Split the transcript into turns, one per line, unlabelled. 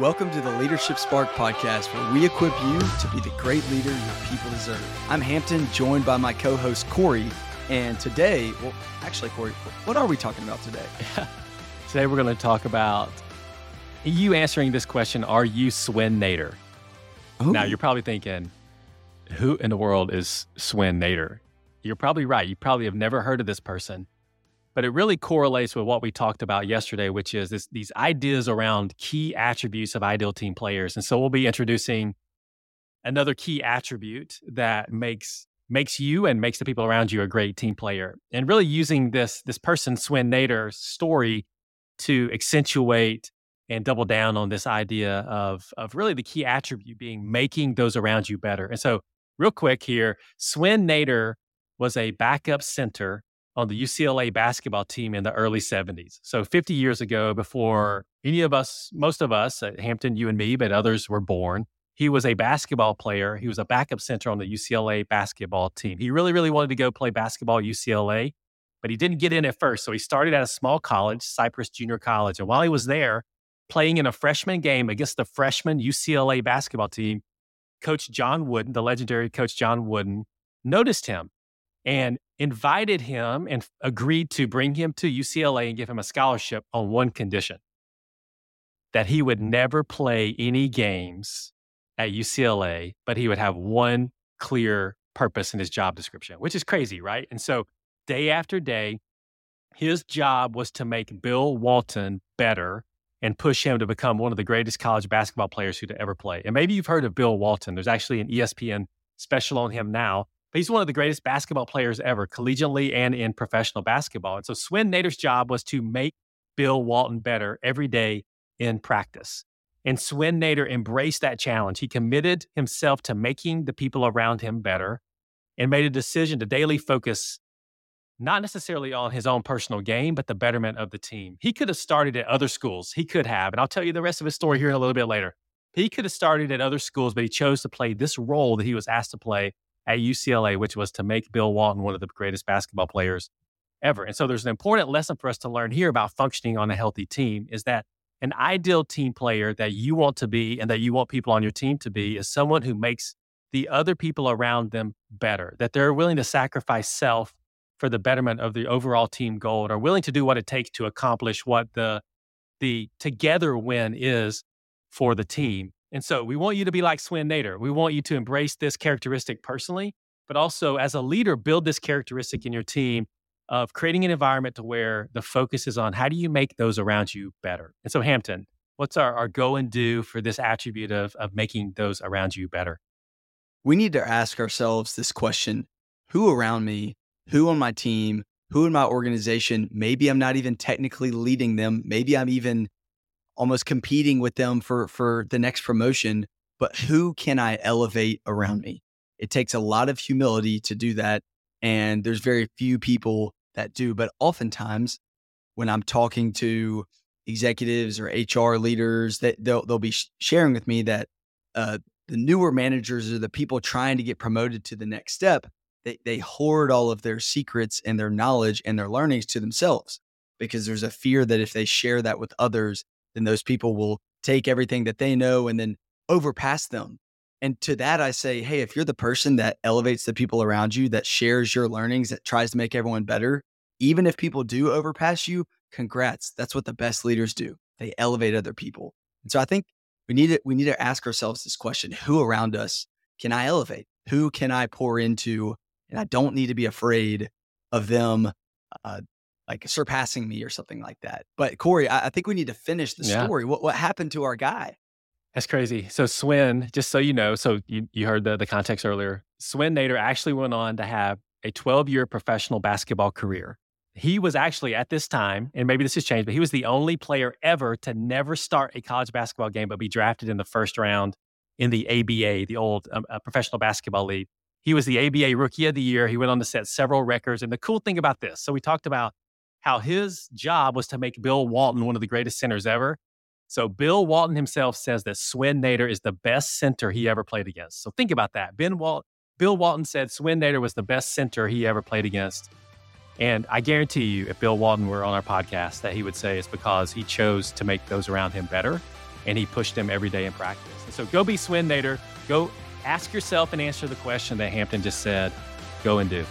Welcome to the Leadership Spark podcast, where we equip you to be the great leader your people deserve. I'm Hampton, joined by my co host, Corey. And today, well, actually, Corey, what are we talking about today?
today, we're going to talk about you answering this question Are you Swen Nater? Ooh. Now, you're probably thinking, Who in the world is Swen Nater? You're probably right. You probably have never heard of this person but it really correlates with what we talked about yesterday, which is this, these ideas around key attributes of ideal team players. And so we'll be introducing another key attribute that makes makes you and makes the people around you a great team player. And really using this this person Swen Nater's story to accentuate and double down on this idea of of really the key attribute being making those around you better. And so real quick here, Swen Nater was a backup center on the UCLA basketball team in the early 70s. So 50 years ago, before mm-hmm. any of us, most of us at Hampton, you and me, but others were born, he was a basketball player. He was a backup center on the UCLA basketball team. He really, really wanted to go play basketball at UCLA, but he didn't get in at first. So he started at a small college, Cypress Junior College. And while he was there, playing in a freshman game against the freshman UCLA basketball team, Coach John Wooden, the legendary Coach John Wooden, noticed him and invited him and agreed to bring him to UCLA and give him a scholarship on one condition that he would never play any games at UCLA, but he would have one clear purpose in his job description, which is crazy, right? And so day after day, his job was to make Bill Walton better and push him to become one of the greatest college basketball players who'd ever play. And maybe you've heard of Bill Walton. There's actually an ESPN special on him now but he's one of the greatest basketball players ever, collegiately and in professional basketball. And so Swen Nater's job was to make Bill Walton better every day in practice. And Swen Nater embraced that challenge. He committed himself to making the people around him better and made a decision to daily focus not necessarily on his own personal game, but the betterment of the team. He could have started at other schools. He could have. And I'll tell you the rest of his story here in a little bit later. He could have started at other schools, but he chose to play this role that he was asked to play at UCLA, which was to make Bill Walton one of the greatest basketball players ever. And so there's an important lesson for us to learn here about functioning on a healthy team is that an ideal team player that you want to be and that you want people on your team to be is someone who makes the other people around them better, that they're willing to sacrifice self for the betterment of the overall team goal and are willing to do what it takes to accomplish what the the together win is for the team. And so we want you to be like Swen Nater. We want you to embrace this characteristic personally, but also as a leader, build this characteristic in your team of creating an environment to where the focus is on how do you make those around you better. And so, Hampton, what's our, our go and do for this attribute of, of making those around you better?
We need to ask ourselves this question who around me, who on my team, who in my organization, maybe I'm not even technically leading them, maybe I'm even almost competing with them for for the next promotion but who can i elevate around me? It takes a lot of humility to do that and there's very few people that do but oftentimes when i'm talking to executives or hr leaders that they'll, they'll be sharing with me that uh, the newer managers are the people trying to get promoted to the next step they, they hoard all of their secrets and their knowledge and their learnings to themselves because there's a fear that if they share that with others then those people will take everything that they know and then overpass them. And to that, I say, hey, if you're the person that elevates the people around you, that shares your learnings, that tries to make everyone better, even if people do overpass you, congrats. That's what the best leaders do. They elevate other people. And so I think we need to we need to ask ourselves this question: Who around us can I elevate? Who can I pour into? And I don't need to be afraid of them uh, like surpassing me or something like that. But Corey, I, I think we need to finish the yeah. story. What what happened to our guy?
That's crazy. So Swen, just so you know, so you, you heard the, the context earlier. Swen Nater actually went on to have a 12 year professional basketball career. He was actually at this time, and maybe this has changed, but he was the only player ever to never start a college basketball game but be drafted in the first round in the ABA, the old um, uh, professional basketball league. He was the ABA Rookie of the Year. He went on to set several records. And the cool thing about this, so we talked about how his job was to make Bill Walton one of the greatest centers ever. So Bill Walton himself says that Swen Nater is the best center he ever played against. So think about that. Ben Bill Walton said Swen Nater was the best center he ever played against. And I guarantee you, if Bill Walton were on our podcast, that he would say it's because he chose to make those around him better and he pushed them every day in practice. And so go be Swen Nater. Go ask yourself and answer the question that Hampton just said. Go and do.